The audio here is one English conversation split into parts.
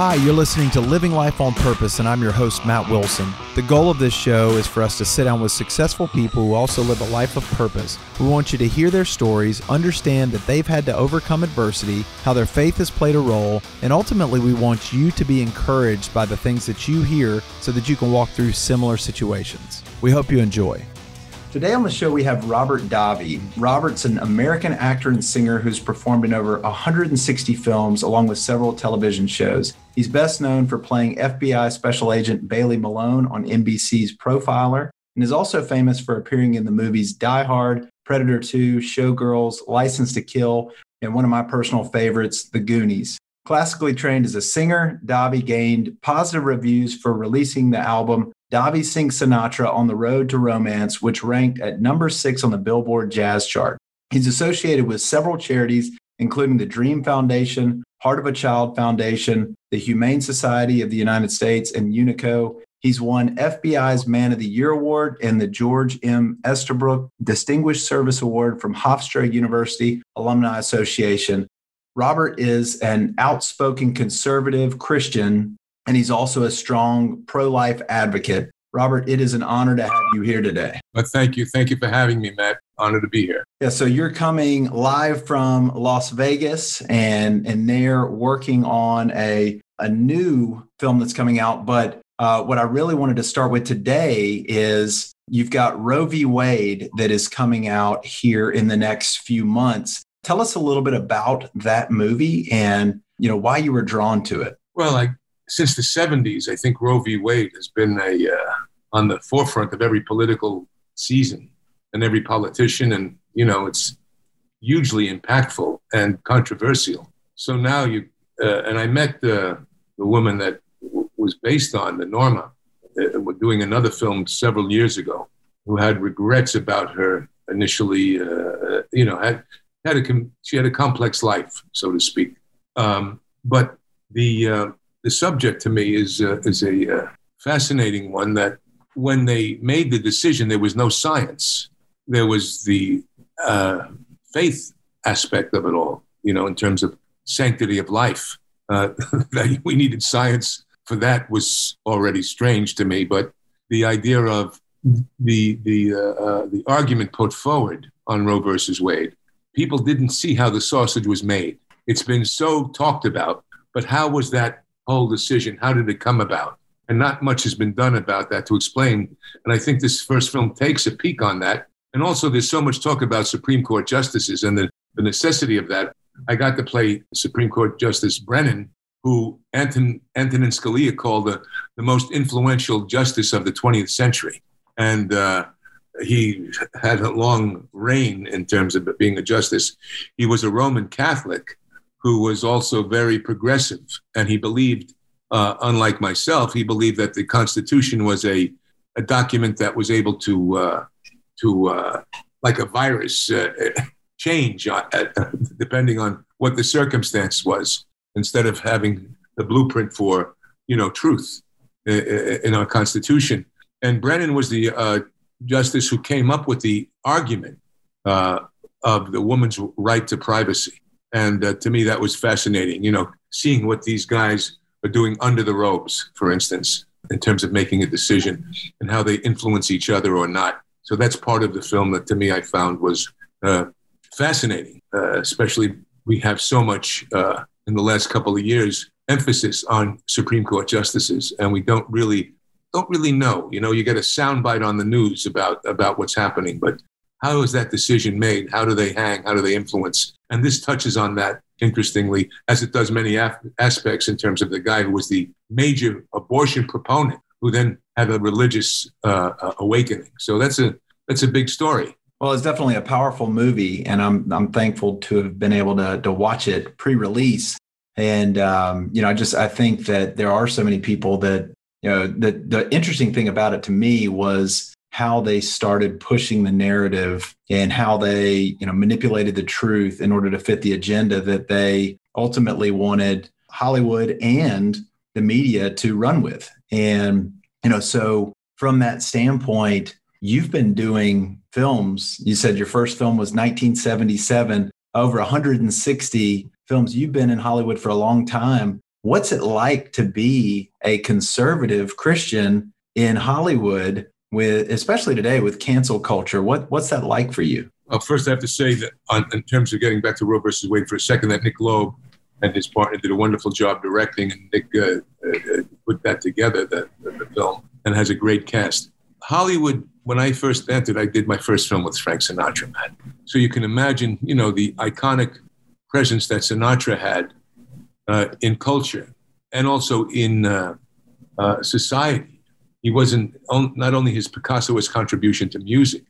Hi, you're listening to Living Life on Purpose, and I'm your host, Matt Wilson. The goal of this show is for us to sit down with successful people who also live a life of purpose. We want you to hear their stories, understand that they've had to overcome adversity, how their faith has played a role, and ultimately, we want you to be encouraged by the things that you hear so that you can walk through similar situations. We hope you enjoy. Today on the show, we have Robert Davi. Robert's an American actor and singer who's performed in over 160 films along with several television shows. He's best known for playing FBI Special Agent Bailey Malone on NBC's Profiler and is also famous for appearing in the movies Die Hard, Predator 2, Showgirls, License to Kill, and one of my personal favorites, The Goonies. Classically trained as a singer, Davi gained positive reviews for releasing the album Davi sings Sinatra on the Road to Romance, which ranked at number six on the Billboard Jazz Chart. He's associated with several charities, including the Dream Foundation, Heart of a Child Foundation, the Humane Society of the United States, and Unico. He's won FBI's Man of the Year Award and the George M. Estabrook Distinguished Service Award from Hofstra University Alumni Association. Robert is an outspoken conservative Christian and he's also a strong pro life advocate. Robert, it is an honor to have you here today. But thank you. Thank you for having me, Matt. Honored to be here. Yeah, so you're coming live from Las Vegas and and they're working on a a new film that's coming out. But uh, what I really wanted to start with today is you've got Roe v. Wade that is coming out here in the next few months. Tell us a little bit about that movie and you know why you were drawn to it. Well, like since the 70s, I think Roe v. Wade has been a, uh, on the forefront of every political season and every politician. And, you know, it's hugely impactful and controversial. So now you, uh, and I met the, the woman that w- was based on, the Norma, uh, doing another film several years ago, who had regrets about her initially, uh, you know, had, had a, she had a complex life, so to speak. Um, but the, uh, the subject to me is uh, is a uh, fascinating one. That when they made the decision, there was no science. There was the uh, faith aspect of it all. You know, in terms of sanctity of life, uh, that we needed science for that was already strange to me. But the idea of the the uh, uh, the argument put forward on Roe versus Wade, people didn't see how the sausage was made. It's been so talked about, but how was that whole decision? How did it come about? And not much has been done about that to explain. And I think this first film takes a peek on that. And also, there's so much talk about Supreme Court justices and the, the necessity of that. I got to play Supreme Court Justice Brennan, who Anton, Antonin Scalia called the, the most influential justice of the 20th century. And uh, he had a long reign in terms of being a justice. He was a Roman Catholic who was also very progressive. And he believed, uh, unlike myself, he believed that the Constitution was a, a document that was able to, uh, to uh, like a virus, uh, change uh, depending on what the circumstance was, instead of having the blueprint for, you know, truth in our Constitution. And Brennan was the uh, justice who came up with the argument of the woman's right to privacy. And uh, to me, that was fascinating, you know, seeing what these guys are doing under the robes for instance, in terms of making a decision and how they influence each other or not. So that's part of the film that to me I found was uh, fascinating, uh, especially we have so much uh, in the last couple of years emphasis on Supreme Court justices, and we don't really don't really know. You know, you get a soundbite on the news about about what's happening, but how is that decision made? How do they hang? How do they influence? And this touches on that interestingly, as it does many af- aspects in terms of the guy who was the major abortion proponent, who then had a religious uh, awakening. So that's a that's a big story. Well, it's definitely a powerful movie, and I'm I'm thankful to have been able to to watch it pre-release. And um, you know, I just I think that there are so many people that you know the the interesting thing about it to me was how they started pushing the narrative and how they you know manipulated the truth in order to fit the agenda that they ultimately wanted hollywood and the media to run with and you know so from that standpoint you've been doing films you said your first film was 1977 over 160 films you've been in hollywood for a long time What's it like to be a conservative Christian in Hollywood with especially today with cancel culture? What what's that like for you? Well, first I have to say that on, in terms of getting back to Roe versus Wade for a second, that Nick Loeb and his partner did a wonderful job directing, and Nick uh, uh, put that together, the, the film, and has a great cast. Hollywood, when I first entered, I did my first film with Frank Sinatra, man. So you can imagine, you know, the iconic presence that Sinatra had uh, in culture and also in uh, uh, society. He wasn't on, not only his Picasso's contribution to music,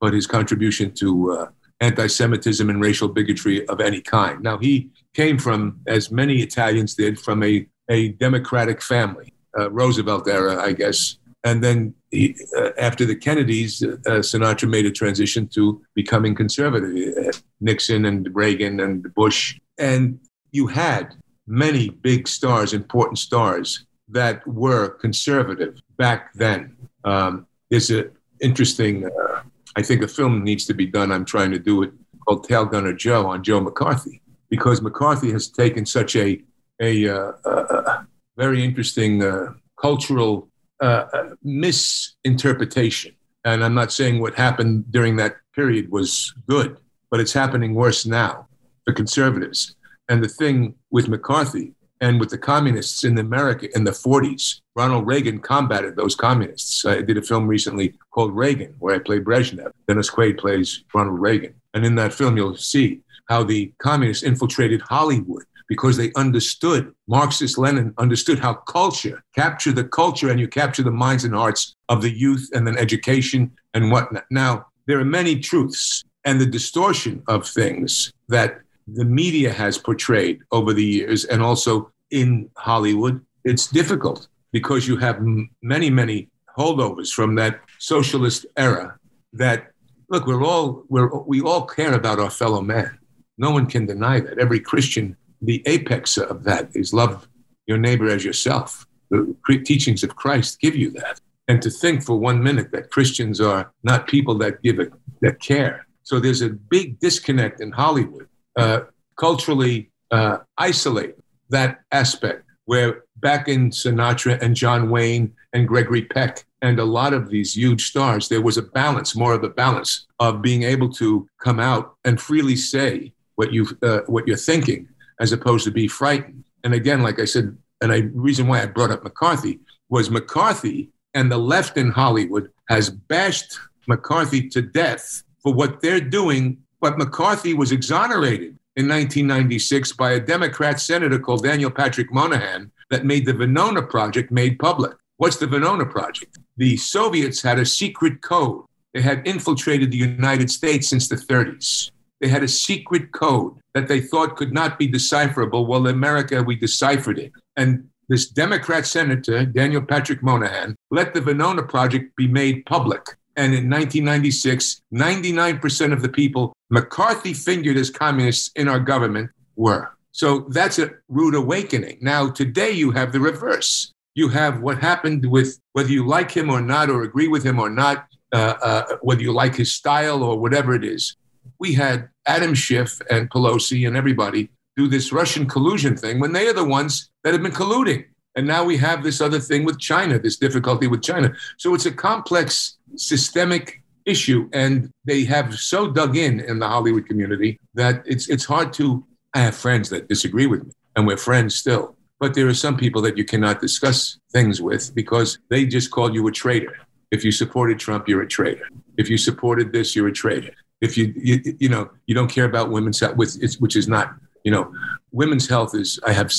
but his contribution to uh, anti-Semitism and racial bigotry of any kind. Now he came from, as many Italians did, from a, a democratic family, uh, Roosevelt era, I guess. And then he, uh, after the Kennedys, uh, Sinatra made a transition to becoming conservative. Uh, Nixon and Reagan and Bush. And you had many big stars, important stars that were conservative back then. Um, there's an interesting, uh, I think a film needs to be done. I'm trying to do it called Tail Gunner Joe on Joe McCarthy because McCarthy has taken such a a, uh, a very interesting uh, cultural uh, uh, misinterpretation. And I'm not saying what happened during that period was good, but it's happening worse now for conservatives. And the thing with McCarthy and with the communists in America in the 40s, Ronald Reagan combated those communists. I did a film recently called Reagan, where I play Brezhnev. Dennis Quaid plays Ronald Reagan. And in that film, you'll see how the communists infiltrated Hollywood because they understood, Marxist Lenin understood how culture, capture the culture and you capture the minds and hearts of the youth and then education and whatnot. Now, there are many truths and the distortion of things that the media has portrayed over the years and also in Hollywood. It's difficult because you have many, many holdovers from that socialist era that look, we're all we're, we all care about our fellow man. No one can deny that. Every Christian, the apex of that is love your neighbor as yourself. The teachings of Christ give you that. And to think for one minute that Christians are not people that give it, that care. So there's a big disconnect in Hollywood, uh, culturally uh, isolate that aspect where back in Sinatra and John Wayne and Gregory Peck and a lot of these huge stars, there was a balance, more of a balance of being able to come out and freely say what you uh, what you're thinking, as opposed to be frightened. And again, like I said, and the reason why I brought up McCarthy was McCarthy and the left in Hollywood has bashed McCarthy to death for what they're doing. But McCarthy was exonerated in 1996 by a Democrat senator called Daniel Patrick Moynihan that made the Venona Project made public. What's the Venona Project? The Soviets had a secret code. They had infiltrated the United States since the 30s. They had a secret code that they thought could not be decipherable. Well, in America, we deciphered it. And this Democrat senator, Daniel Patrick Moynihan, let the Venona Project be made public. And in 1996, 99% of the people McCarthy fingered as communists in our government were. So that's a rude awakening. Now, today you have the reverse. You have what happened with whether you like him or not, or agree with him or not, uh, uh, whether you like his style or whatever it is we had Adam Schiff and Pelosi and everybody do this Russian collusion thing when they are the ones that have been colluding. And now we have this other thing with China, this difficulty with China. So it's a complex systemic issue. And they have so dug in in the Hollywood community that it's, it's hard to. I have friends that disagree with me, and we're friends still. But there are some people that you cannot discuss things with because they just call you a traitor. If you supported Trump, you're a traitor. If you supported this, you're a traitor if you, you, you know, you don't care about women's health, which, which is not, you know, women's health is, I have,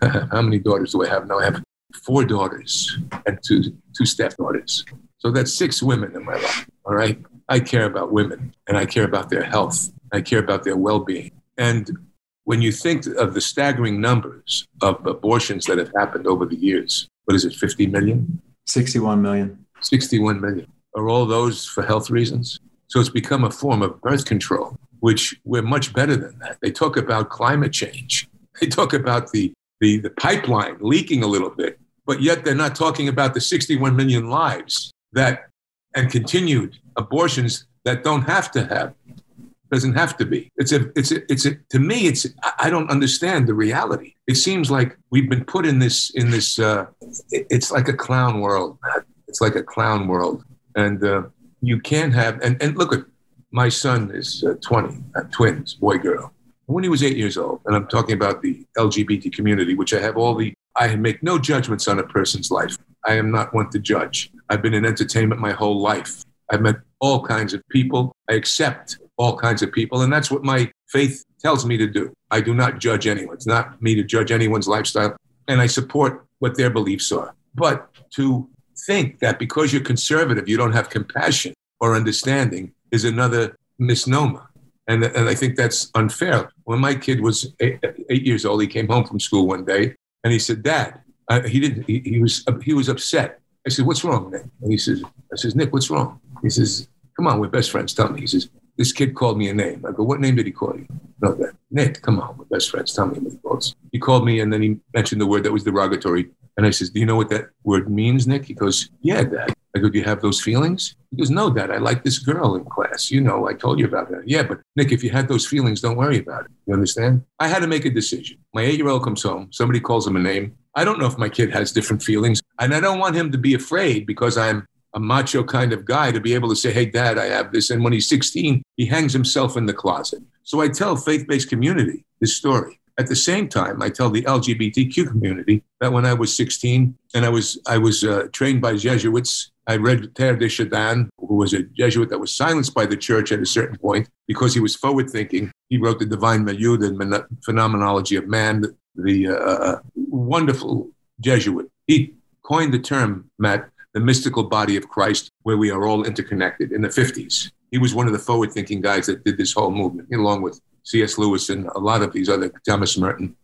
how many daughters do I have now? I have four daughters and two, two stepdaughters. So that's six women in my life. All right. I care about women and I care about their health. I care about their well being. And when you think of the staggering numbers of abortions that have happened over the years, what is it, 50 million? 61 million. 61 million. Are all those for health reasons? So it's become a form of birth control, which we're much better than that. They talk about climate change. They talk about the, the, the pipeline leaking a little bit, but yet they're not talking about the 61 million lives that and continued abortions that don't have to have doesn't have to be. It's a, it's a, it's a, to me, it's, I don't understand the reality. It seems like we've been put in this, in this, uh, it's like a clown world. It's like a clown world. And uh, you can't have, and, and look at, my son is uh, 20, uh, twins, boy, girl. When he was eight years old, and I'm talking about the LGBT community, which I have all the, I make no judgments on a person's life. I am not one to judge. I've been in entertainment my whole life. I've met all kinds of people. I accept all kinds of people. And that's what my faith tells me to do. I do not judge anyone. It's not me to judge anyone's lifestyle. And I support what their beliefs are. But to think that because you're conservative, you don't have compassion or understanding is another misnomer. And, and I think that's unfair. When my kid was eight, eight years old, he came home from school one day and he said, Dad, uh, he didn't, he, he, was, he was upset. I said, What's wrong, Nick? And he says, I says, Nick, what's wrong? He says, Come on, we're best friends. Tell me. He says, This kid called me a name. I go, What name did he call you? No, that. Nick, come on, we're best friends. Tell me what he calls. He called me and then he mentioned the word that was derogatory. And I says, Do you know what that word means, Nick? He goes, Yeah, Dad. I go, Do you have those feelings? He goes, No, Dad, I like this girl in class. You know, I told you about her. Yeah, but Nick, if you had those feelings, don't worry about it. You understand? I had to make a decision. My eight year old comes home, somebody calls him a name. I don't know if my kid has different feelings. And I don't want him to be afraid because I'm a macho kind of guy to be able to say, Hey, dad, I have this. And when he's 16, he hangs himself in the closet. So I tell faith based community this story. At the same time, I tell the LGBTQ community that when I was 16 and I was, I was uh, trained by Jesuits, I read Teilhard de Chardin, who was a Jesuit that was silenced by the church at a certain point because he was forward thinking. He wrote The Divine Milieu, the Phenomenology of Man, the, the uh, uh, wonderful Jesuit. He coined the term, Matt, the mystical body of Christ, where we are all interconnected in the 50s. He was one of the forward thinking guys that did this whole movement, along with C.S. Lewis and a lot of these other, Thomas Merton.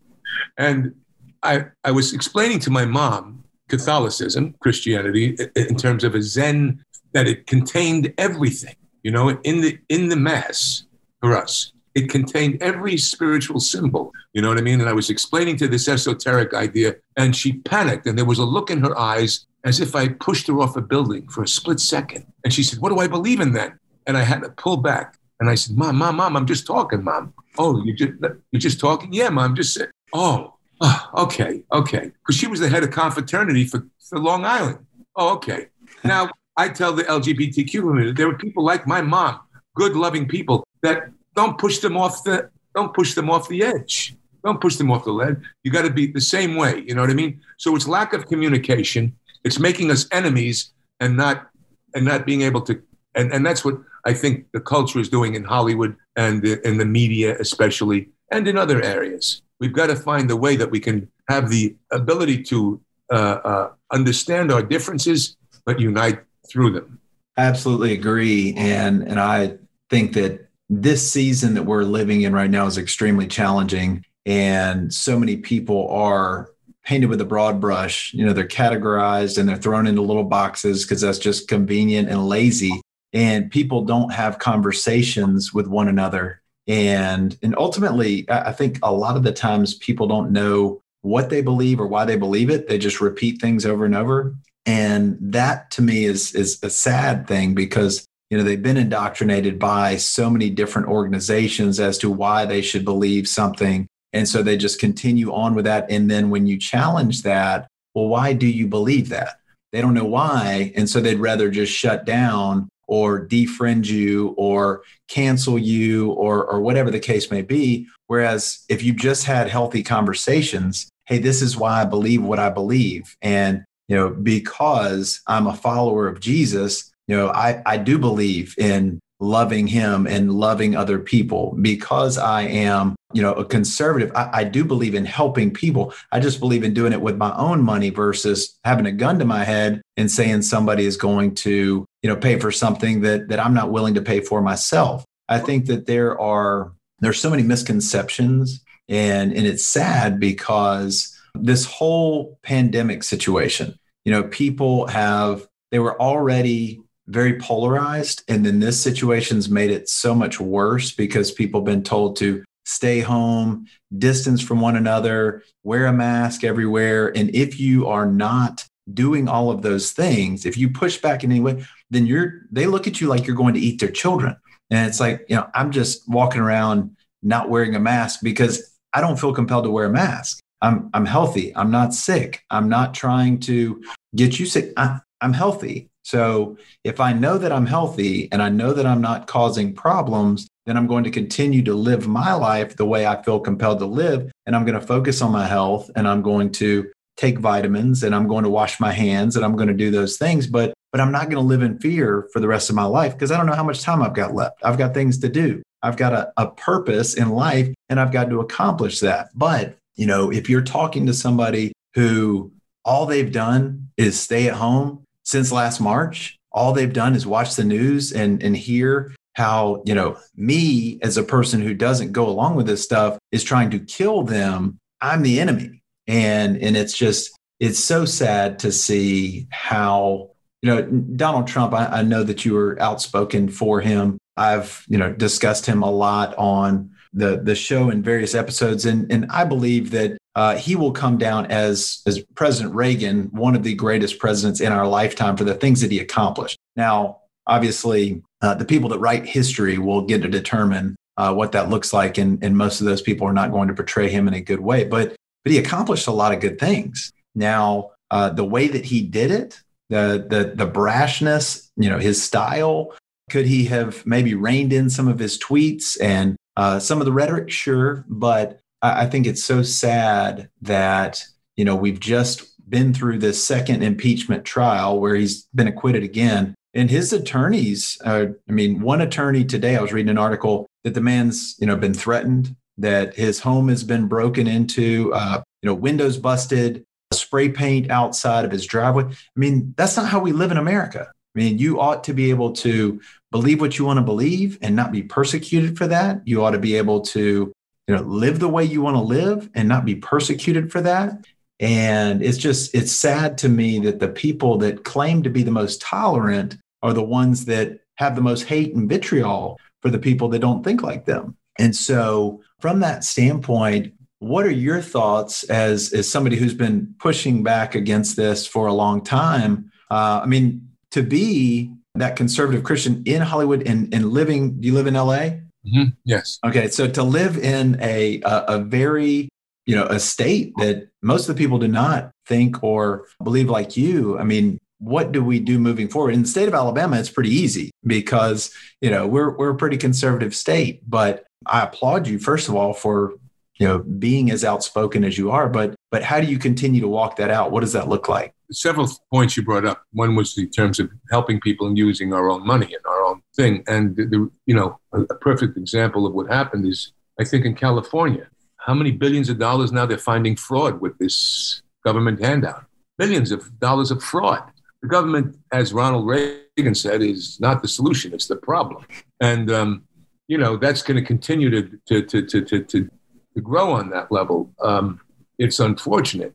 And I, I was explaining to my mom Catholicism, Christianity, in terms of a Zen, that it contained everything, you know, in the, in the Mass for us. It contained every spiritual symbol. You know what I mean? And I was explaining to this esoteric idea, and she panicked, and there was a look in her eyes as if I pushed her off a building for a split second. And she said, What do I believe in then? And I had to pull back. And I said, Mom, Mom, Mom, I'm just talking, Mom. Oh, you just you're just talking? Yeah, Mom, just say, oh, oh, okay, okay. Because she was the head of confraternity for, for Long Island. Oh, okay. Now I tell the LGBTQ community there were people like my mom, good, loving people that don't push them off the don't push them off the edge. Don't push them off the ledge. You got to be the same way. You know what I mean? So it's lack of communication it's making us enemies and not and not being able to and, and that's what I think the culture is doing in Hollywood and in the media especially and in other areas. We've got to find a way that we can have the ability to uh, uh, understand our differences but unite through them. Absolutely agree, and and I think that this season that we're living in right now is extremely challenging, and so many people are painted with a broad brush. You know, they're categorized and they're thrown into little boxes because that's just convenient and lazy. And people don't have conversations with one another. And and ultimately, I think a lot of the times people don't know what they believe or why they believe it. They just repeat things over and over. And that to me is is a sad thing because you know they've been indoctrinated by so many different organizations as to why they should believe something and so they just continue on with that. And then when you challenge that, well, why do you believe that? They don't know why. And so they'd rather just shut down or defriend you or cancel you or, or whatever the case may be. Whereas if you just had healthy conversations, hey, this is why I believe what I believe. And, you know, because I'm a follower of Jesus, you know, I, I do believe in loving him and loving other people because I am, you know, a conservative. I, I, do believe in helping people. I just believe in doing it with my own money versus having a gun to my head and saying somebody is going to, you know, pay for something that that I'm not willing to pay for myself. I think that there are there's so many misconceptions and and it's sad because this whole pandemic situation, you know, people have they were already very polarized. And then this situation's made it so much worse because people have been told to stay home, distance from one another, wear a mask everywhere. And if you are not doing all of those things, if you push back in any way, then you're they look at you like you're going to eat their children. And it's like, you know, I'm just walking around not wearing a mask because I don't feel compelled to wear a mask. I'm, I'm healthy. I'm not sick. I'm not trying to get you sick. I, I'm healthy. So if I know that I'm healthy and I know that I'm not causing problems, then I'm going to continue to live my life the way I feel compelled to live. And I'm going to focus on my health and I'm going to take vitamins and I'm going to wash my hands and I'm going to do those things. But but I'm not going to live in fear for the rest of my life because I don't know how much time I've got left. I've got things to do. I've got a, a purpose in life and I've got to accomplish that. But, you know, if you're talking to somebody who all they've done is stay at home since last March, all they've done is watch the news and, and hear how, you know, me as a person who doesn't go along with this stuff is trying to kill them. I'm the enemy. And, and it's just, it's so sad to see how you know, Donald Trump, I, I know that you were outspoken for him. I've, you know, discussed him a lot on the the show in various episodes, and and I believe that uh, he will come down as as President Reagan, one of the greatest presidents in our lifetime for the things that he accomplished. Now, obviously, uh, the people that write history will get to determine uh, what that looks like, and and most of those people are not going to portray him in a good way. But but he accomplished a lot of good things. Now, uh, the way that he did it, the the the brashness, you know, his style. Could he have maybe reined in some of his tweets and uh, some of the rhetoric? Sure, but I, think it's so sad that you know we've just been through this second impeachment trial where he's been acquitted again. And his attorneys, uh, I mean, one attorney today, I was reading an article that the man's, you know, been threatened, that his home has been broken into, uh, you know, windows busted, spray paint outside of his driveway. I mean, that's not how we live in America. I mean, you ought to be able to believe what you want to believe and not be persecuted for that. You ought to be able to, you know, live the way you want to live and not be persecuted for that. And it's just, it's sad to me that the people that claim to be the most tolerant are the ones that have the most hate and vitriol for the people that don't think like them. And so, from that standpoint, what are your thoughts as as somebody who's been pushing back against this for a long time? Uh, I mean, to be that conservative Christian in Hollywood and, and living, do you live in LA? Mm-hmm. Yes. Okay, so to live in a, a a very you know a state that most of the people do not think or believe like you. I mean, what do we do moving forward? In the state of Alabama, it's pretty easy because you know we're we're a pretty conservative state. But I applaud you first of all for you know being as outspoken as you are but but how do you continue to walk that out? What does that look like? Several points you brought up. One was in terms of helping people and using our own money and our own thing. And the, the you know a, a, perfect example of what happened is i think in california how many billions of dollars now they're finding fraud with this government handout? Billions of dollars of fraud. The government as ronald reagan said is not the solution it's the problem. And um, you know that's going to continue to to to to, to, to grow on that level. Um, it's unfortunate.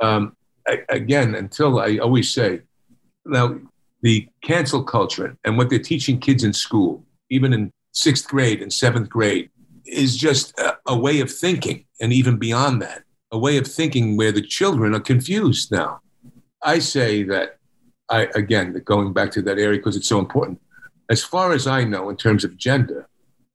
Um, I, again, until I always say, now the cancel culture and what they're teaching kids in school, even in sixth grade and seventh grade, is just a, a way of thinking, and even beyond that, a way of thinking where the children are confused now. I say that I again going back to that area because it's so important. As far as I know, in terms of gender,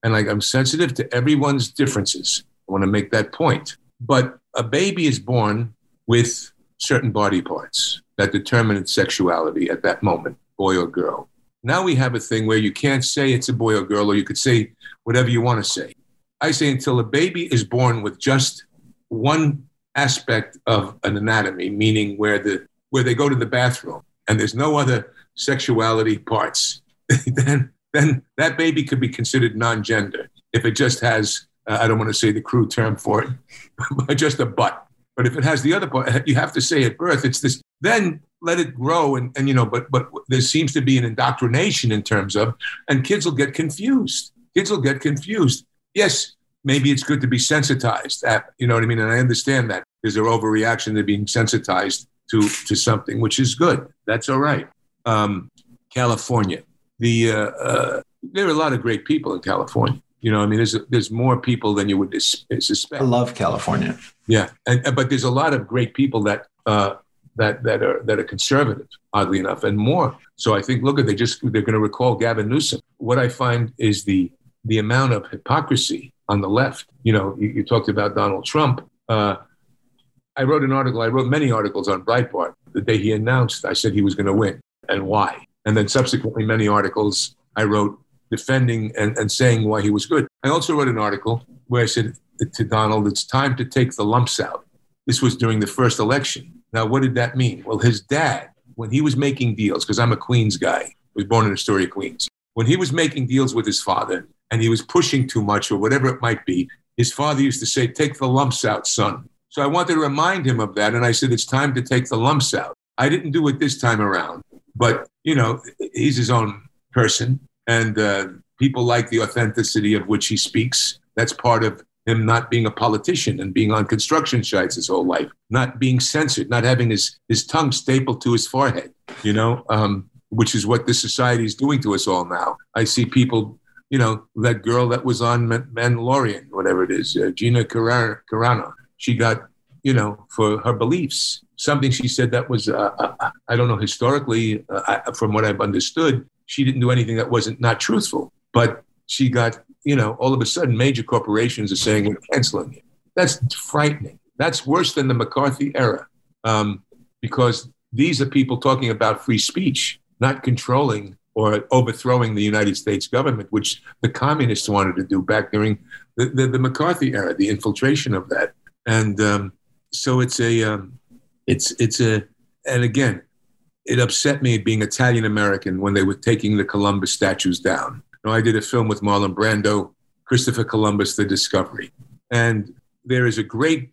and like I'm sensitive to everyone's differences. I want to make that point. But a baby is born with certain body parts that determine its sexuality at that moment, boy or girl. Now we have a thing where you can't say it's a boy or girl, or you could say whatever you want to say. I say until a baby is born with just one aspect of an anatomy, meaning where the where they go to the bathroom and there's no other sexuality parts, then then that baby could be considered non-gender if it just has I don't want to say the crude term for it, just a butt. But if it has the other part, you have to say at birth, it's this, then let it grow. And, and, you know, but, but there seems to be an indoctrination in terms of, and kids will get confused. Kids will get confused. Yes, maybe it's good to be sensitized. At, you know what I mean? And I understand that there's an overreaction to being sensitized to, to something, which is good. That's all right. Um, California. The, uh, uh, there are a lot of great people in California. You know, I mean, there's there's more people than you would suspect. I love California. Yeah, and, but there's a lot of great people that uh, that that are that are conservative, oddly enough, and more. So I think, look at they just they're going to recall Gavin Newsom. what I find is the the amount of hypocrisy on the left. You know, you, you talked about Donald Trump. Uh, I wrote an article. I wrote many articles on Breitbart the day he announced. I said he was going to win and why. And then subsequently, many articles I wrote defending and, and saying why he was good. I also wrote an article where I said to Donald, it's time to take the lumps out. This was during the first election. Now, what did that mean? Well, his dad, when he was making deals, because I'm a Queens guy, was born in Astoria, Queens. When he was making deals with his father and he was pushing too much or whatever it might be, his father used to say, Take the lumps out, son. So I wanted to remind him of that. And I said, It's time to take the lumps out. I didn't do it this time around, but, you know, he's his own person. And uh, people like the authenticity of which he speaks. That's part of him not being a politician and being on construction sites his whole life, not being censored, not having his, his tongue stapled to his forehead, you know, um, which is what this society is doing to us all now. I see people, you know, that girl that was on Mandalorian, whatever it is, uh, Gina Carano, she got, you know, for her beliefs, something she said that was, uh, uh I don't know, historically, uh, from what I've understood, she didn't do anything that wasn't not truthful. But she got, you know, all of a sudden major corporations are saying we're canceling you. That's frightening. That's worse than the McCarthy era um, because these are people talking about free speech, not controlling or overthrowing the United States government, which the communists wanted to do back during the, the, the McCarthy era, the infiltration of that. And um, so it's a, um, it's, it's a, and again, it upset me being Italian American when they were taking the Columbus statues down. You know, I did a film with Marlon Brando, Christopher Columbus, The Discovery. And there is a great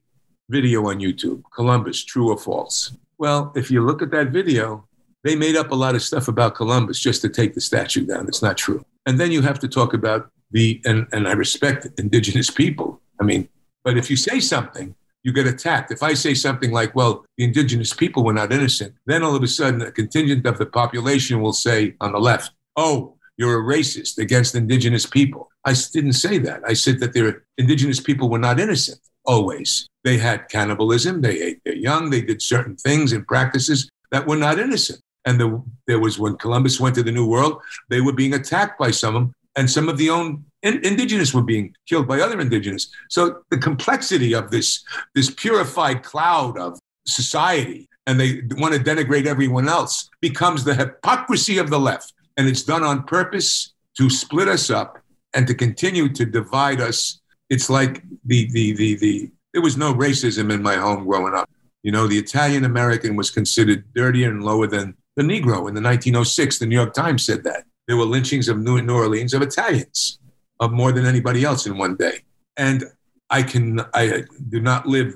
video on YouTube, Columbus, True or False. Well, if you look at that video, they made up a lot of stuff about Columbus just to take the statue down. It's not true. And then you have to talk about the, and, and I respect indigenous people. I mean, but if you say something you get attacked. If I say something like, well, the indigenous people were not innocent, then all of a sudden a contingent of the population will say on the left, oh, you're a racist against indigenous people. I didn't say that. I said that their indigenous people were not innocent always. They had cannibalism, they ate their young, they did certain things and practices that were not innocent. And the, there was when Columbus went to the New World, they were being attacked by some of them, and some of the own in, indigenous were being killed by other indigenous. So the complexity of this, this purified cloud of society, and they want to denigrate everyone else, becomes the hypocrisy of the left. And it's done on purpose to split us up and to continue to divide us. It's like the, the, the, the, there was no racism in my home growing up. You know, the Italian American was considered dirtier and lower than the Negro in the 1906. The New York Times said that. There were lynchings of New Orleans of Italians more than anybody else in one day. And I can, I do not live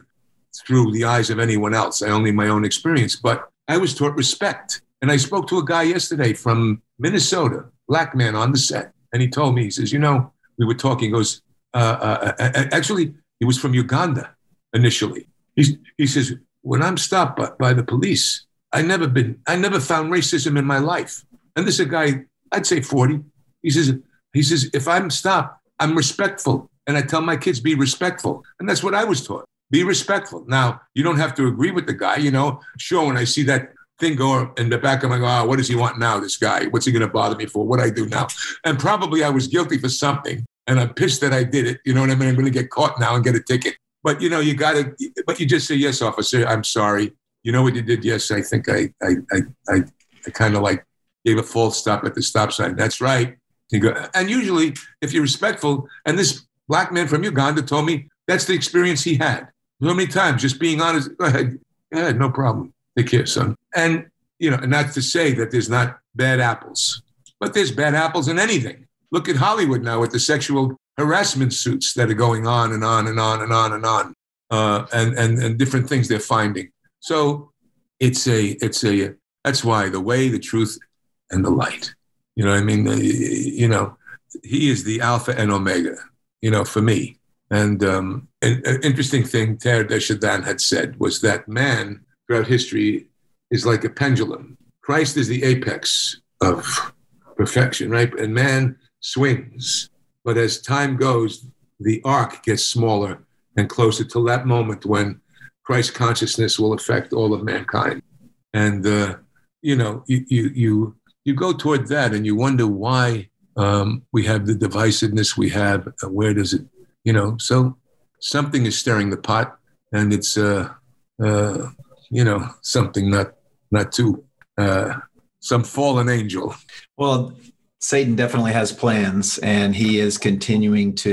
through the eyes of anyone else. I only my own experience, but I was taught respect. And I spoke to a guy yesterday from Minnesota, black man on the set. And he told me, he says, you know, we were talking, he goes, uh, uh, uh, uh actually, he was from Uganda initially. He's, he says, when I'm stopped by, by the police, I never been, I never found racism in my life. And this is a guy, I'd say 40. He says, he says, if I'm stopped, I'm respectful. And I tell my kids, be respectful. And that's what I was taught. Be respectful. Now, you don't have to agree with the guy, you know. Sure, when I see that thing go in the back of my oh, what does he want now, this guy? What's he going to bother me for? What do I do now? And probably I was guilty for something. And I'm pissed that I did it. You know what I mean? I'm going to get caught now and get a ticket. But, you know, you got to, but you just say, yes, officer, I'm sorry. You know what you did? Yes, I think I, I, I, I, I kind of like gave a false stop at the stop sign. That's right. Go, and usually, if you're respectful, and this black man from Uganda told me that's the experience he had. So many times, just being honest, go ahead, go ahead, no problem. Take care, son. And, you know, and not to say that there's not bad apples, but there's bad apples in anything. Look at Hollywood now with the sexual harassment suits that are going on and on and on and on and on, uh, and, and, and different things they're finding. So it's a, it's a, that's why the way, the truth, and the light. You know, I mean, uh, you know, he is the alpha and omega. You know, for me. And um, an, an interesting thing Teilhard de had said was that man throughout history is like a pendulum. Christ is the apex of perfection, right? And man swings. But as time goes, the arc gets smaller and closer to that moment when Christ consciousness will affect all of mankind. And, uh, you know, you, you, you you go toward that and you wonder why Um, we have the divisiveness we have. Uh, where does it, you know? So something is stirring the pot, and it's, uh, uh, you know, something not not too uh, some fallen angel. Well, Satan definitely has plans, and he is continuing to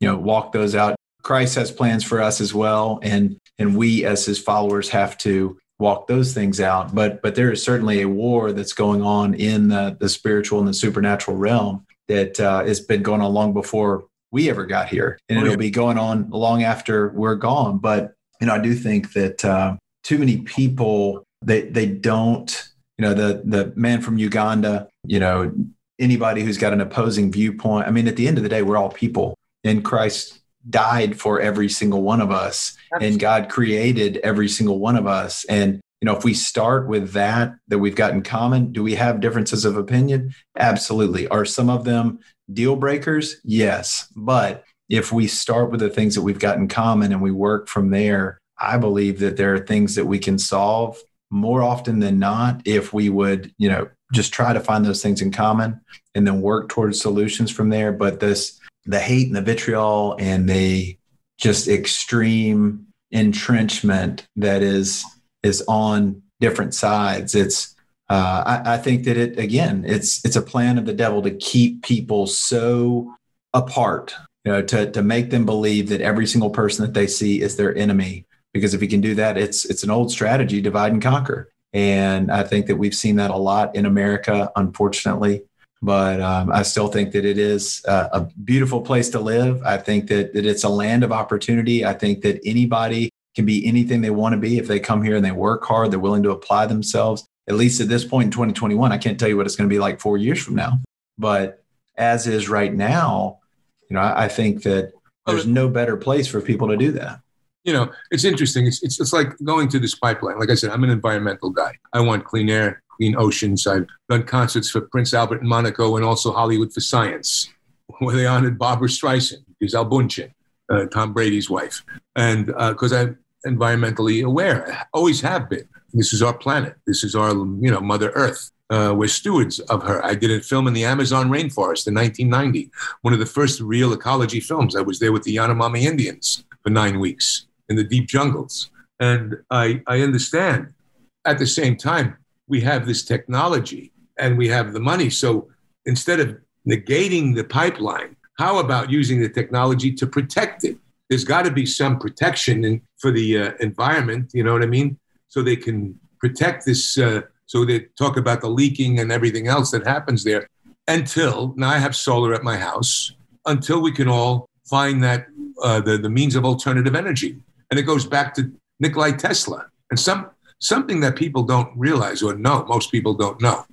you know walk those out. Christ has plans for us as well, and and we as his followers have to walk those things out. But but there is certainly a war that's going on in the, the spiritual and the supernatural realm that uh, has been going on long before we ever got here, and oh, it'll be going on long after we're gone. But you know, I do think that uh, too many people they they don't. You know, the the man from Uganda. You know, anybody who's got an opposing viewpoint. I mean, at the end of the day, we're all people, and Christ died for every single one of us and God created every single one of us. And you know if we start with that that we've got in common do we have differences of opinion? Absolutely. Are some of them deal breakers? Yes. But if we start with the things that we've got in common and we work from there i believe that there are things that we can solve more often than not if we would you know just try to find those things in common and then work towards solutions from there. But this the hate and the vitriol and the just extreme entrenchment that is is on different sides. It's uh, I, I, think that it again it's it's a plan of the devil to keep people so apart, you know, to to make them believe that every single person that they see is their enemy. Because if he can do that, it's it's an old strategy, divide and conquer. And I think that we've seen that a lot in America, unfortunately but um, I still think that it is a, a, beautiful place to live. I think that, that it's a land of opportunity. I think that anybody can be anything they want to be if they come here and they work hard, they're willing to apply themselves. At least at this point in 2021, I can't tell you what it's going to be like four years from now. But as is right now, you know, I, I think that there's no better place for people to do that you know, it's interesting. It's, it's, it's like going to this pipeline. Like I said, I'm an environmental guy. I want clean air, clean oceans. I've done concerts for Prince Albert in Monaco and also Hollywood for Science, where they honored Barbara Streisand, Gisele Bündchen, uh, Tom Brady's wife. And because uh, I'm environmentally aware, I always have been. This is our planet. This is our, you know, Mother Earth. Uh, we're stewards of her. I did a film in the Amazon rainforest in 1990, one of the first real ecology films. I was there with the Yanomami Indians for nine weeks in the deep jungles. And I, I understand. At the same time, we have this technology and we have the money. So instead of negating the pipeline, how about using the technology to protect it? There's got to be some protection in, for the uh, environment, you know what I mean? So they can protect this. Uh, so they talk about the leaking and everything else that happens there until now I have solar at my house until we can all find that uh, the, the means of alternative energy. And it goes back to Nikolai Tesla. And some, something that people don't realize or know, most people don't know.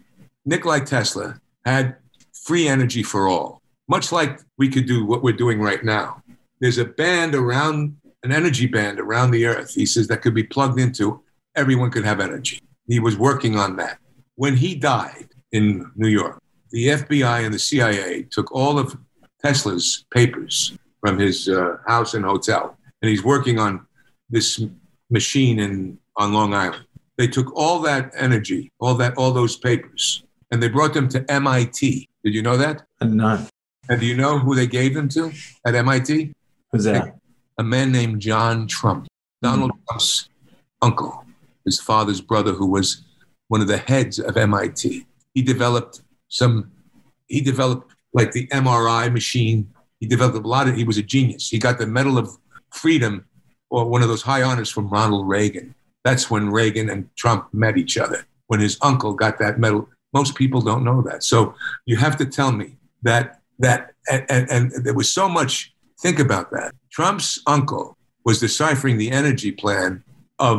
Nikolai Tesla had free energy for all, much like we could do what we're doing right now. There's a band around, an energy band around the earth, he says, that could be plugged into, everyone could have energy. He was working on that. When he died in New York, the FBI and the CIA took all of Tesla's papers from his uh, house and hotel, and he's working on this machine in on Long Island. They took all that energy, all that, all those papers, and they brought them to MIT. Did you know that? Not. And do you know who they gave them to at MIT? Who's that? A man named John Trump, Donald mm-hmm. Trump's uncle, his father's brother, who was one of the heads of MIT. He developed some. He developed like the MRI machine. He developed a lot of. He was a genius. He got the Medal of Freedom or one of those high honors from Ronald Reagan. That's when Reagan and Trump met each other, when his uncle got that medal. Most people don't know that. So you have to tell me that, that and, and, and there was so much, think about that. Trump's uncle was deciphering the energy plan of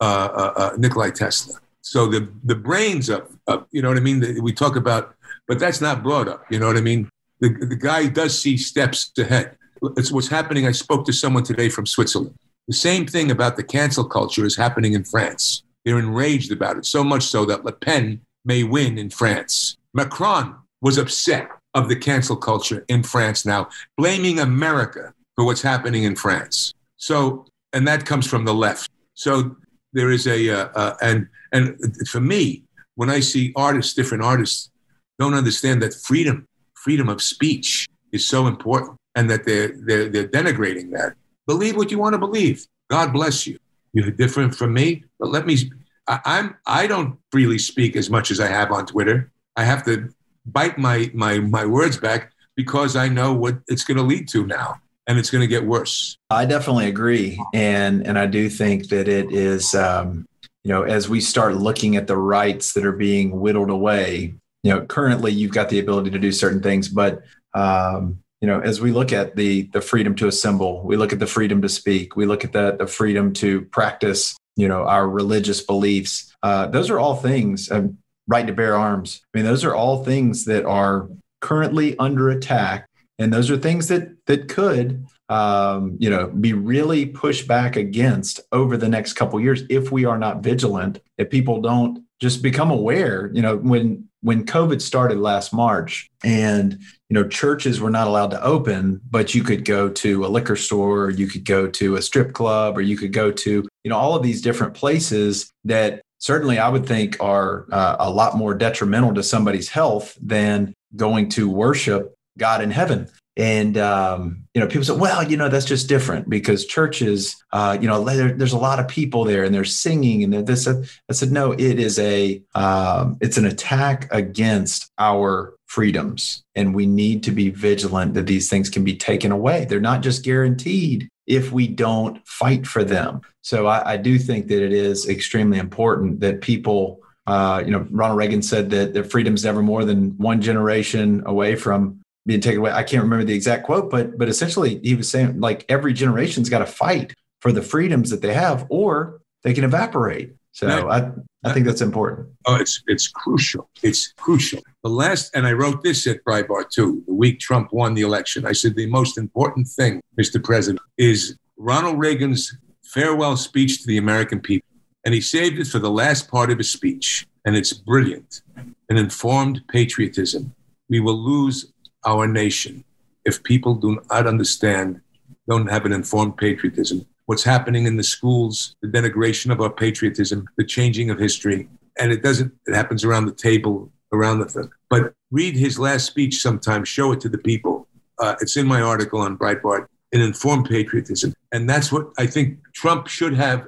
uh, uh, uh, Nikolai Tesla. So the, the brains of, of, you know what I mean? The, we talk about, but that's not brought up, you know what I mean? The, the guy does see steps ahead. It's what's happening. I spoke to someone today from Switzerland. The same thing about the cancel culture is happening in France. They're enraged about it, so much so that Le Pen may win in France. Macron was upset of the cancel culture in France now, blaming America for what's happening in France. So, and that comes from the left. So there is a, uh, uh, and, and for me, when I see artists, different artists, don't understand that freedom, freedom of speech is so important and that they're, they're, they're denigrating that. Believe what you want to believe. God bless you. You're different from me, but let me. I, I'm. I don't freely speak as much as I have on Twitter. I have to bite my my my words back because I know what it's going to lead to now, and it's going to get worse. I definitely agree, and and I do think that it is. Um, you know, as we start looking at the rights that are being whittled away, you know, currently you've got the ability to do certain things, but um, you know, as we look at the the freedom to assemble, we look at the freedom to speak, we look at the the freedom to practice, you know, our religious beliefs. Uh, those are all things. Um, right to bear arms. I mean, those are all things that are currently under attack, and those are things that that could, um, you know, be really pushed back against over the next couple years if we are not vigilant. If people don't just become aware, you know, when when COVID started last March and you know churches were not allowed to open, but you could go to a liquor store, or you could go to a strip club, or you could go to you know all of these different places that certainly I would think are uh, a lot more detrimental to somebody's health than going to worship God in heaven. And um, you know, people say, "Well, you know, that's just different because churches, uh, you know, there, there's a lot of people there and they're singing and they're this." I said, "No, it is a, um, it's an attack against our freedoms, and we need to be vigilant that these things can be taken away. They're not just guaranteed if we don't fight for them. So I, I do think that it is extremely important that people." Uh, you know, Ronald Reagan said that, that freedom's never more than one generation away from being taken away. I can't remember the exact quote, but but essentially he was saying like every generation's got to fight for the freedoms that they have, or they can evaporate. So I I think that's important. Oh, it's it's crucial. It's crucial. The last, and I wrote this at Breitbart too. The week Trump won the election, I said the most important thing, Mr. President, is Ronald Reagan's farewell speech to the American people, and he saved it for the last part of his speech, and it's brilliant. An informed patriotism. We will lose our nation if people do not understand, don't have an informed patriotism. What's happening in the schools, the denigration of our patriotism, the changing of history, and it doesn't, it happens around the table, around the thing. But read his last speech sometime, show it to the people. Uh, it's in my article on Breitbart, an informed patriotism. And that's what I think Trump should have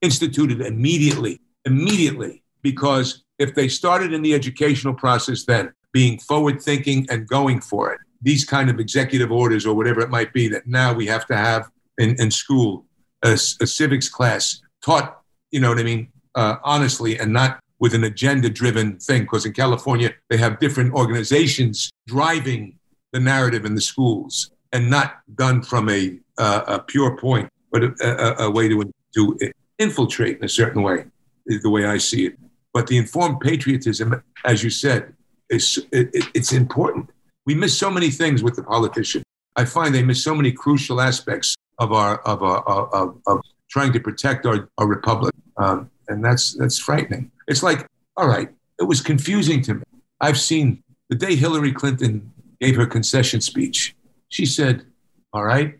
instituted immediately, immediately, because if they started in the educational process then, being forward thinking and going for it. These kind of executive orders or whatever it might be that now we have to have in, in school, a, a civics class taught, you know what I mean, uh, honestly and not with an agenda driven thing. Because in California, they have different organizations driving the narrative in the schools and not done from a, uh, a pure point, but a, a, a way to, to infiltrate in a certain way, is the way I see it. But the informed patriotism, as you said, it's, it, it's important. We miss so many things with the politician. I find they miss so many crucial aspects of our of our of, of trying to protect our, our republic, um, and that's that's frightening. It's like, all right, it was confusing to me. I've seen the day Hillary Clinton gave her concession speech. She said, "All right,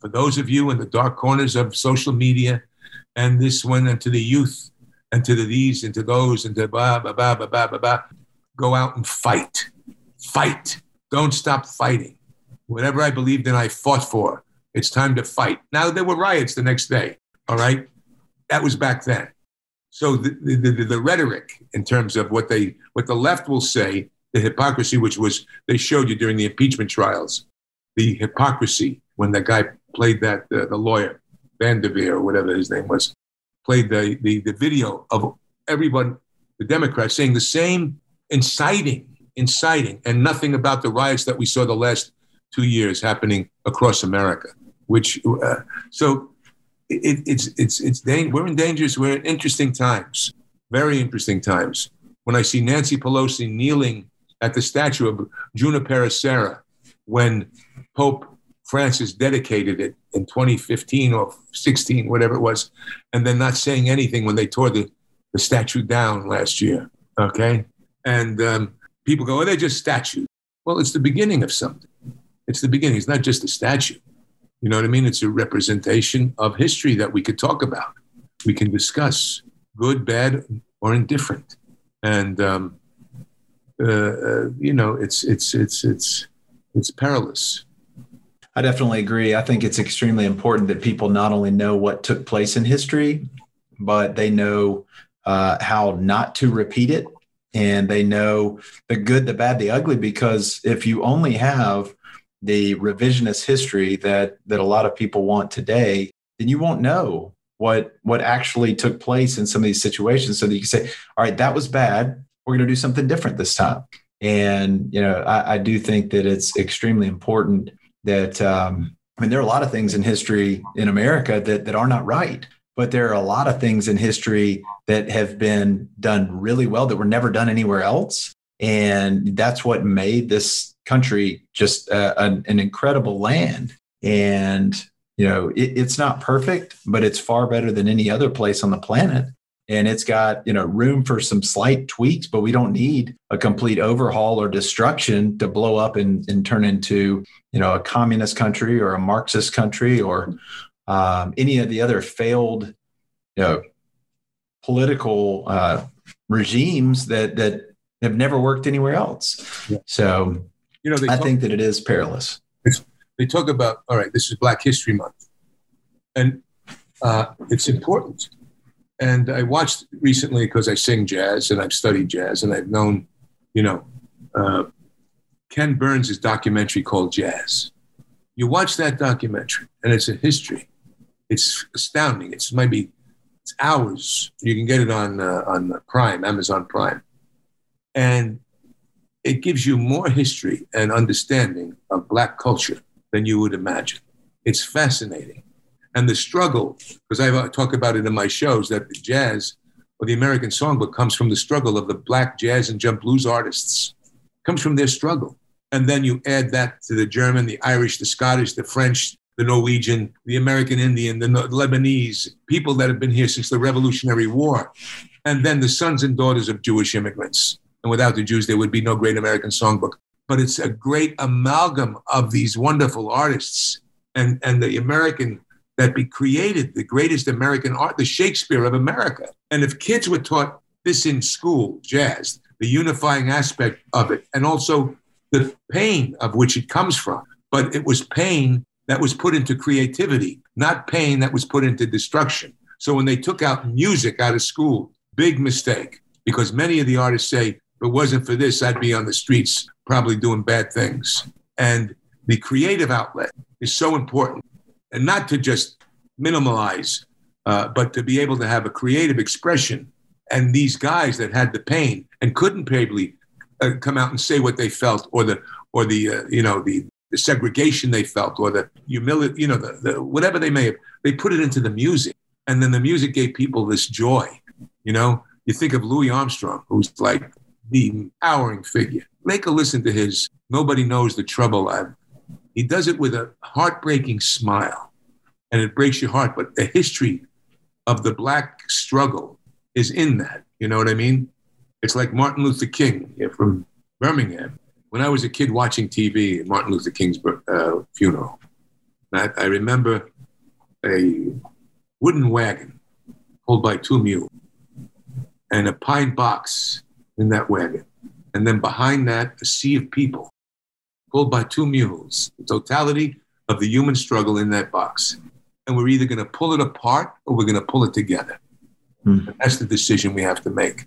for those of you in the dark corners of social media, and this one, and to the youth, and to the these, and to those, and to blah blah blah blah blah blah blah." go out and fight. Fight. Don't stop fighting. Whatever I believed in, I fought for. It's time to fight. Now, there were riots the next day. All right. That was back then. So the, the, the, the rhetoric in terms of what they what the left will say, the hypocrisy, which was they showed you during the impeachment trials, the hypocrisy when the guy played that uh, the lawyer Vanderveer or whatever his name was, played the, the the video of everyone, the Democrats saying the same inciting, inciting, and nothing about the riots that we saw the last two years happening across America. Which uh, so it, it's it's it's we're in dangerous. We're in interesting times, very interesting times. When I see Nancy Pelosi kneeling at the statue of Junipero Serra when Pope Francis dedicated it in 2015 or 16, whatever it was, and then not saying anything when they tore the, the statue down last year. Okay. And um, people go, oh, they're just statues. Well, it's the beginning of something. It's the beginning. It's not just a statue. You know what I mean? It's a representation of history that we could talk about. We can discuss good, bad, or indifferent. And um, uh, uh, you know, it's it's it's it's it's perilous. I definitely agree. I think it's extremely important that people not only know what took place in history, but they know uh, how not to repeat it, and they know the good, the bad, the ugly. Because if you only have the revisionist history that that a lot of people want today, then you won't know what what actually took place in some of these situations. So that you can say all right that was bad. We're going to do something different this time. And you know I, I do think that it's extremely important that um, i mean there are a lot of things in history in america that that are not right but there are a lot of things in history that have been done really well that were never done anywhere else. And that's what made this country just uh, an, an incredible land. And you know it, it's not perfect but it's far better than any other place on the planet. And it's got you know room for some slight tweaks but we don't need a complete overhaul or destruction to blow up and, and turn into you know a communist country or a marxist country or um, any of the other failed you know political uh, regimes that that have never worked anywhere else. Yeah. so you know i talk, think that it is perilous. They talk about all right this is black history month. And uh, it's important. And i watched recently because i sing jazz and i've studied jazz and i've known you know uh, ken burns' documentary called jazz. You watch that documentary and it's a history. It's astounding. It's maybe it's hours. You can get it on uh, on prime amazon prime. And it gives you more history and understanding of black culture than you would imagine. It's fascinating. And the struggle, because I uh, talk about it in my shows, that jazz or the American songbook comes from the struggle of the black jazz and jump blues artists, comes from their struggle. And then you add that to the German, the Irish, the Scottish, the French, the Norwegian, the American Indian, the Lebanese, people that have been here since the Revolutionary War. And then the sons and daughters of Jewish immigrants. And without the Jews, there would be no great American songbook but it's a great amalgam of these wonderful artists and, and the American that be created the greatest American art, the Shakespeare of America. And if kids were taught this in school, jazz, the unifying aspect of it, and also the pain of which it comes from, but it was pain that was put into creativity, not pain that was put into destruction. So when they took out music out of school, big mistake, because many of the artists say, if it wasn't for this, I'd be on the streets probably doing bad things. And the creative outlet is so important, and not to just minimalize, uh, but to be able to have a creative expression. And these guys that had the pain and couldn't probably uh, come out and say what they felt, or the or the uh, you know the the segregation they felt, or the humility, you know, the, the whatever they may have, they put it into the music, and then the music gave people this joy. You know, you think of Louis Armstrong, who's like the empowering figure make a listen to his Nobody Knows the Trouble I've. He does it with a heartbreaking smile, and it breaks your heart. But the history of the black struggle is in that. You know what I mean? It's like Martin Luther King from Birmingham. When I was a kid watching TV, Martin Luther King's uh, funeral, I, I remember a wooden wagon pulled by two mules and a pine box in that wagon and then behind that, a sea of people pulled by two mules, the totality of the human struggle in that box. And we're either going to pull it apart or we're going to pull it together. Mm. That's the decision we have to make.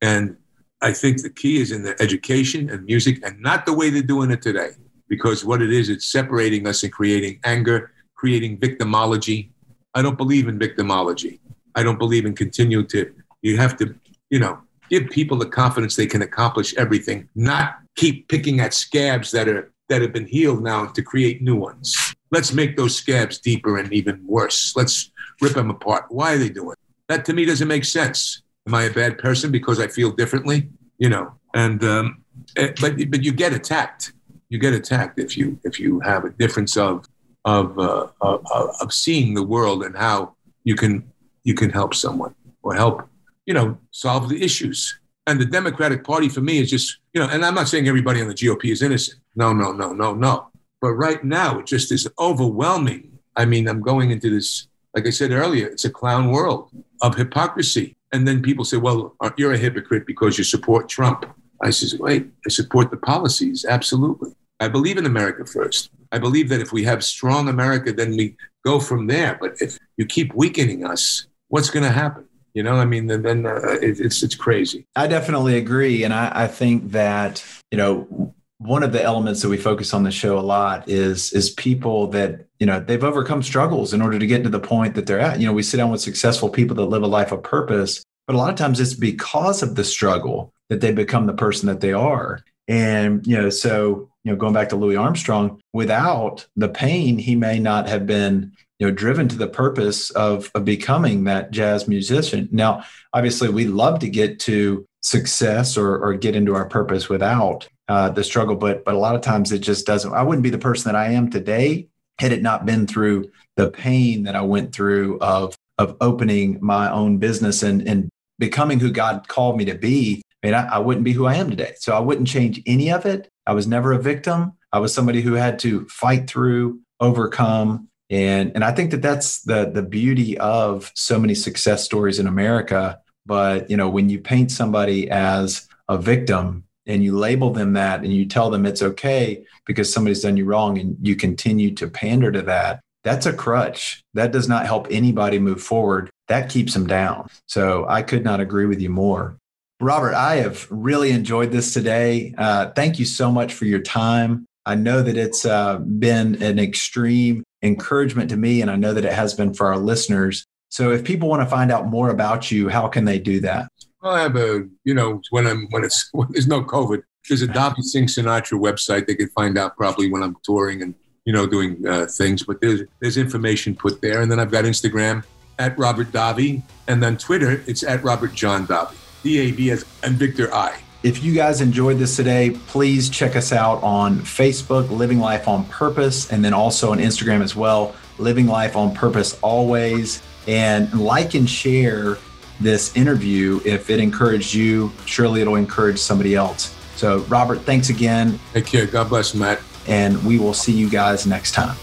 And I think the key is in the education and music and not the way they're doing it today. Because what it is, it's separating us and creating anger, creating victimology. I don't believe in victimology. I don't believe in continue to, you have to, you know, give people the confidence they can accomplish everything, not keep picking at scabs that are that have been healed now to create new ones. Let's make those scabs deeper and even worse. Let's rip them apart. Why are they doing that? To me, doesn't make sense. Am I a bad person because I feel differently? You know, and um, eh, but but you get attacked. You get attacked if you if you have a difference of of uh, of, of seeing the world and how you can you can help someone or help you know, solve the issues. And the Democratic Party for me is just, you know, and I'm not saying everybody on the GOP is innocent. No, no, no, no, no. But right now, it just is overwhelming. I mean, I'm going into this, like I said earlier, it's a clown world of hypocrisy. And then people say, well, uh, you're a hypocrite because you support Trump. I says, wait, I support the policies, absolutely. I believe in America first. I believe that if we have strong America, then we go from there. But if you keep weakening us, what's going to happen? You know, I mean, then, uh, it, it's it's crazy. I definitely agree, and I, I think that you know one of the elements that we focus on the show a lot is is people that you know they've overcome struggles in order to get to the point that they're at. You know, we sit down with successful people that live a life of purpose, but a lot of times it's because of the struggle that they become the person that they are. And you know, so you know, going back to Louis Armstrong, without the pain, he may not have been you know driven to the purpose of of becoming that jazz musician. Now, obviously, we love to get to success or or get into our purpose without uh, the struggle, but but a lot of times it just doesn't. I wouldn't be the person that I am today had it not been through the pain that I went through of of opening my own business and and becoming who God called me to be. I mean, I, I wouldn't be who I am today. So I wouldn't change any of it. I was never a victim. I was somebody who had to fight through, overcome, and and I think that that's the the beauty of so many success stories in America. But you know, when you paint somebody as a victim and you label them that and you tell them it's okay because somebody's done you wrong and you continue to pander to that, that's a crutch. That does not help anybody move forward. That keeps them down. So I could not agree with you more. Robert, I have really enjoyed this today. Uh, thank you so much for your time. I know that it's uh, been an extreme encouragement to me, and I know that it has been for our listeners. So, if people want to find out more about you, how can they do that? Well, I have a, you know, when I'm when it's when there's no COVID, there's a Davi Sings Sinatra website. They can find out probably when I'm touring and you know doing uh, things. But there's there's information put there, and then I've got Instagram at Robert Davi, and then Twitter it's at Robert John Davi, D A V S and Victor I. If you guys enjoyed this today, please check us out on Facebook, Living Life on Purpose, and then also on Instagram as well, Living Life on Purpose Always. And like and share this interview. If it encouraged you, surely it'll encourage somebody else. So, Robert, thanks again. Take care. God bless, Matt. And we will see you guys next time.